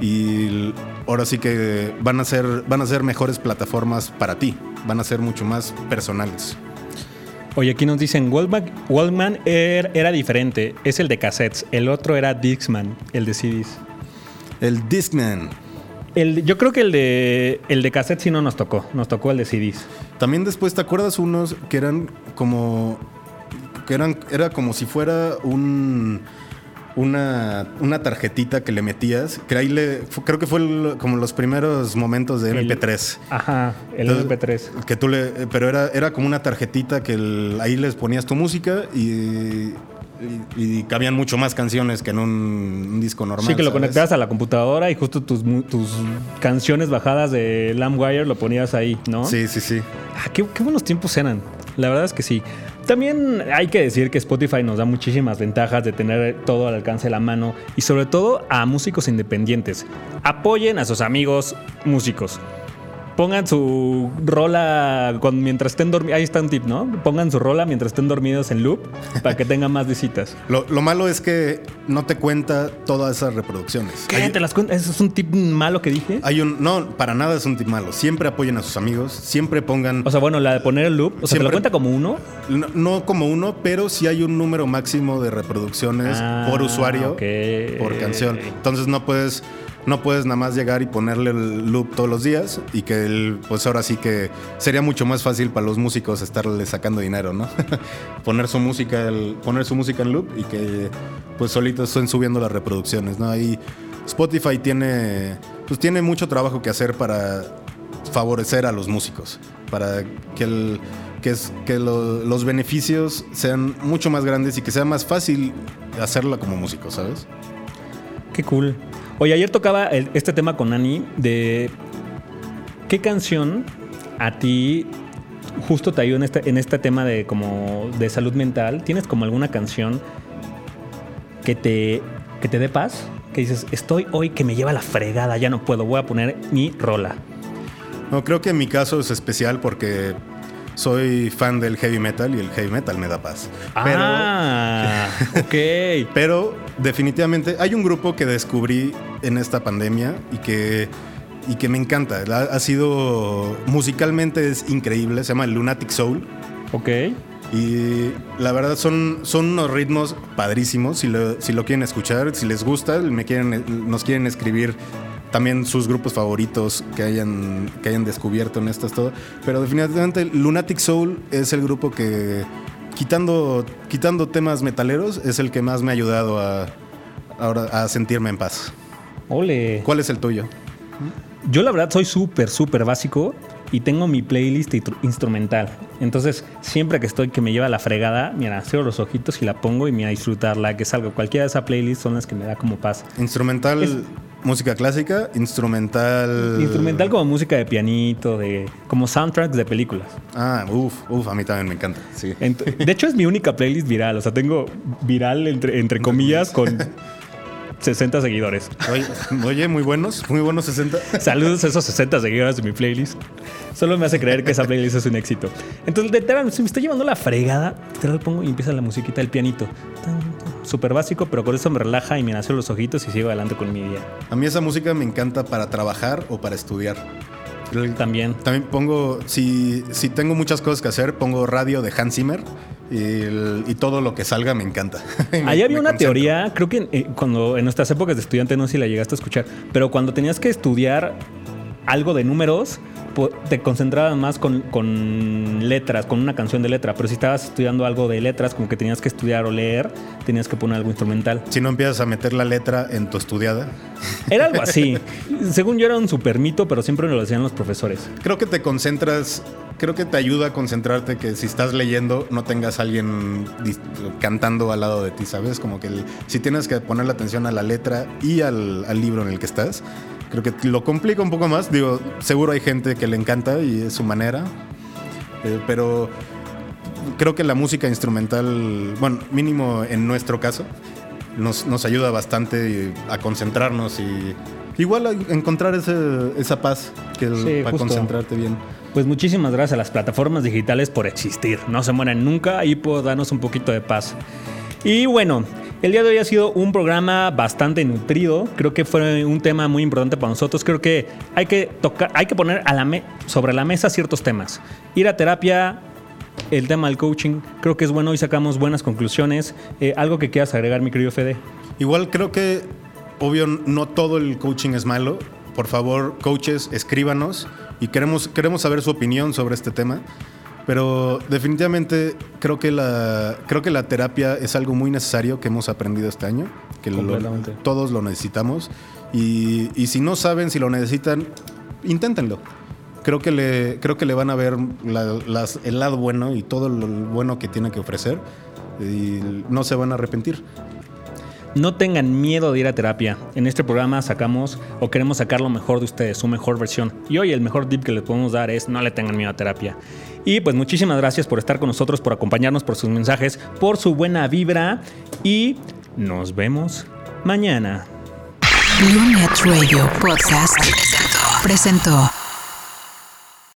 S3: Y ahora sí que van a ser, van a ser mejores plataformas para ti. Van a ser mucho más personales.
S2: Oye, aquí nos dicen, Walkman er- era diferente, es el de cassettes, el otro era Dixman, el de CDs.
S3: El Discman.
S2: El, yo creo que el de, el de cassette sí no nos tocó, nos tocó el de CDs.
S3: También después, ¿te acuerdas unos que eran como. que eran. era como si fuera un. Una, una tarjetita que le metías, que ahí le, creo que fue el- como los primeros momentos de
S2: El-
S3: MP3.
S2: Ajá, el
S3: Entonces,
S2: MP3.
S3: Que tú le, pero era, era como una tarjetita que el- ahí les ponías tu música y, y, y cabían mucho más canciones que en un, un disco normal.
S2: Sí, que lo
S3: ¿sabes?
S2: conectabas a la computadora y justo tus, tus canciones bajadas de LimeWire lo ponías ahí, ¿no?
S3: Sí, sí, sí.
S2: Ah, qué, qué buenos tiempos eran. La verdad es que sí. También hay que decir que Spotify nos da muchísimas ventajas de tener todo al alcance de la mano y sobre todo a músicos independientes. Apoyen a sus amigos músicos. Pongan su rola cuando, mientras estén dormidos. Ahí está un tip, ¿no? Pongan su rola mientras estén dormidos en loop para que tengan más visitas.
S3: Lo, lo malo es que no te cuenta todas esas reproducciones.
S2: ¿Qué?
S3: Hay-
S2: ¿Te las? ¿Eso es un tip malo que dije?
S3: Hay un, no, para nada es un tip malo. Siempre apoyen a sus amigos, siempre pongan,
S2: O sea, bueno, la de poner el loop, o sea, ¿te lo cuenta como uno?
S3: no, no como uno, pero sí hay un número máximo de reproducciones
S2: Ah,
S3: por usuario, por canción. Entonces no puedes, no puedes nada más llegar y ponerle el loop todos los días y que el, pues ahora sí que sería mucho más fácil para los músicos estarle sacando dinero, ¿no? poner su música, poner su música en loop y que pues solitos estén subiendo las reproducciones, ¿no? Ahí Spotify tiene, pues tiene mucho trabajo que hacer para favorecer a los músicos, para que, el, que, es, que lo- los beneficios sean mucho más grandes y que sea más fácil hacerla como músico, ¿sabes?
S2: Qué cool. Oye, ayer tocaba el- este tema con Ani de qué canción a ti justo te ayudó en este, en este tema de como de salud mental. ¿Tienes como alguna canción que te, que te dé paz? Que dices, estoy hoy que me lleva la fregada, ya no puedo, voy a poner mi rola.
S3: No, creo que en mi caso es especial porque soy fan del heavy metal y el heavy metal me da paz. Pero,
S2: ah, ok.
S3: pero definitivamente hay un grupo que descubrí en esta pandemia y que, y que me encanta. Ha, ha sido musicalmente es increíble, se llama Lunatic Soul.
S2: Ok.
S3: Y la verdad son, son unos ritmos padrísimos. Si lo, si lo quieren escuchar, si les gusta, me quieren, nos quieren escribir también sus grupos favoritos que hayan, que hayan descubierto en estas todo. Pero definitivamente Lunatic Soul es el grupo que, quitando, quitando temas metaleros, es el que más me ha ayudado a, ahora, a sentirme en paz.
S2: Ole.
S3: ¿Cuál es el tuyo?
S2: Yo la verdad soy súper, súper básico y tengo mi playlist instrumental. Entonces, siempre que estoy que me lleva la fregada, mira, cierro los ojitos y la pongo y me a disfrutarla, que es algo. Cualquiera de esa playlist son las que me da como paz.
S3: Instrumental,
S2: Es-
S3: música clásica, instrumental...
S2: Instrumental como música de pianito, de como soundtracks de películas.
S3: Ah, uff, uff, a mí también me encanta. Sí.
S2: Ent- de hecho, es mi única playlist viral. O sea, tengo viral entre, entre comillas con 60 seguidores.
S3: Oye, oye, muy buenos, muy buenos 60.
S2: Saludos a esos 60 seguidores de mi playlist. Solo me hace creer que esa playlist es un éxito. Entonces, literal, si me estoy llevando la fregada, te lo pongo y empieza la musiquita del pianito. Súper básico, pero con eso me relaja y me nació los ojitos y sigo adelante con mi día.
S3: A mí esa música me encanta para trabajar o para estudiar.
S2: También.
S3: También pongo, si, si tengo muchas cosas que hacer, pongo radio de Hans Zimmer y, el- y todo lo que salga me encanta. Me-
S2: Ahí había una
S3: concentro.
S2: teoría, creo que eh, cuando en nuestras épocas de estudiante no sé si la llegaste a escuchar, pero cuando tenías que estudiar algo de números, te concentrabas más con, con, letras, con una canción de letra. Pero si estabas estudiando algo de letras, como que tenías que estudiar o leer, tenías que poner algo instrumental.
S3: Si no empiezas a meter la letra en tu estudiada.
S2: Era algo así. Según yo era un super mito, pero siempre me lo decían los profesores.
S3: Creo que te concentras creo que te ayuda a concentrarte que si estás leyendo no tengas a alguien cantando al lado de ti, ¿sabes? Como que si tienes que poner la atención a la letra y al, al, libro en el que estás, creo que lo complica un poco más. Digo, seguro hay gente que le encanta y es su manera, eh, pero creo que la música instrumental, bueno, mínimo en nuestro caso, nos, nos ayuda bastante a concentrarnos y igual a encontrar ese, esa paz que para concentrarte bien.
S2: Pues muchísimas gracias a las plataformas digitales por existir. No se mueren nunca y por darnos un poquito de paz. Y bueno, el día de hoy ha sido un programa bastante nutrido. Creo que fue un tema muy importante para nosotros. Creo que hay que tocar, hay que poner sobre la mesa ciertos temas. Ir a terapia, el tema del coaching, creo que es bueno y sacamos buenas conclusiones. Eh, algo que quieras agregar, mi querido Fede.
S3: Igual creo que, obvio, no todo el coaching es malo. Por favor, coaches, escríbanos y queremos, queremos saber su opinión sobre este tema. Pero definitivamente creo que la creo que la terapia es algo muy necesario que hemos aprendido este año, que todos lo necesitamos y, y, si no saben si lo necesitan, inténtenlo. Creo que le creo que le van a ver el lado bueno y todo lo bueno que tiene que ofrecer y no se van a arrepentir.
S2: No tengan miedo de ir a terapia. En este programa sacamos o queremos sacar lo mejor de ustedes, su mejor versión. Y hoy el mejor tip que les podemos dar es no le tengan miedo a terapia. Y pues muchísimas gracias por estar con nosotros, por acompañarnos, por sus mensajes, por su buena vibra. Y nos vemos mañana.
S1: Radio Podcast presentó.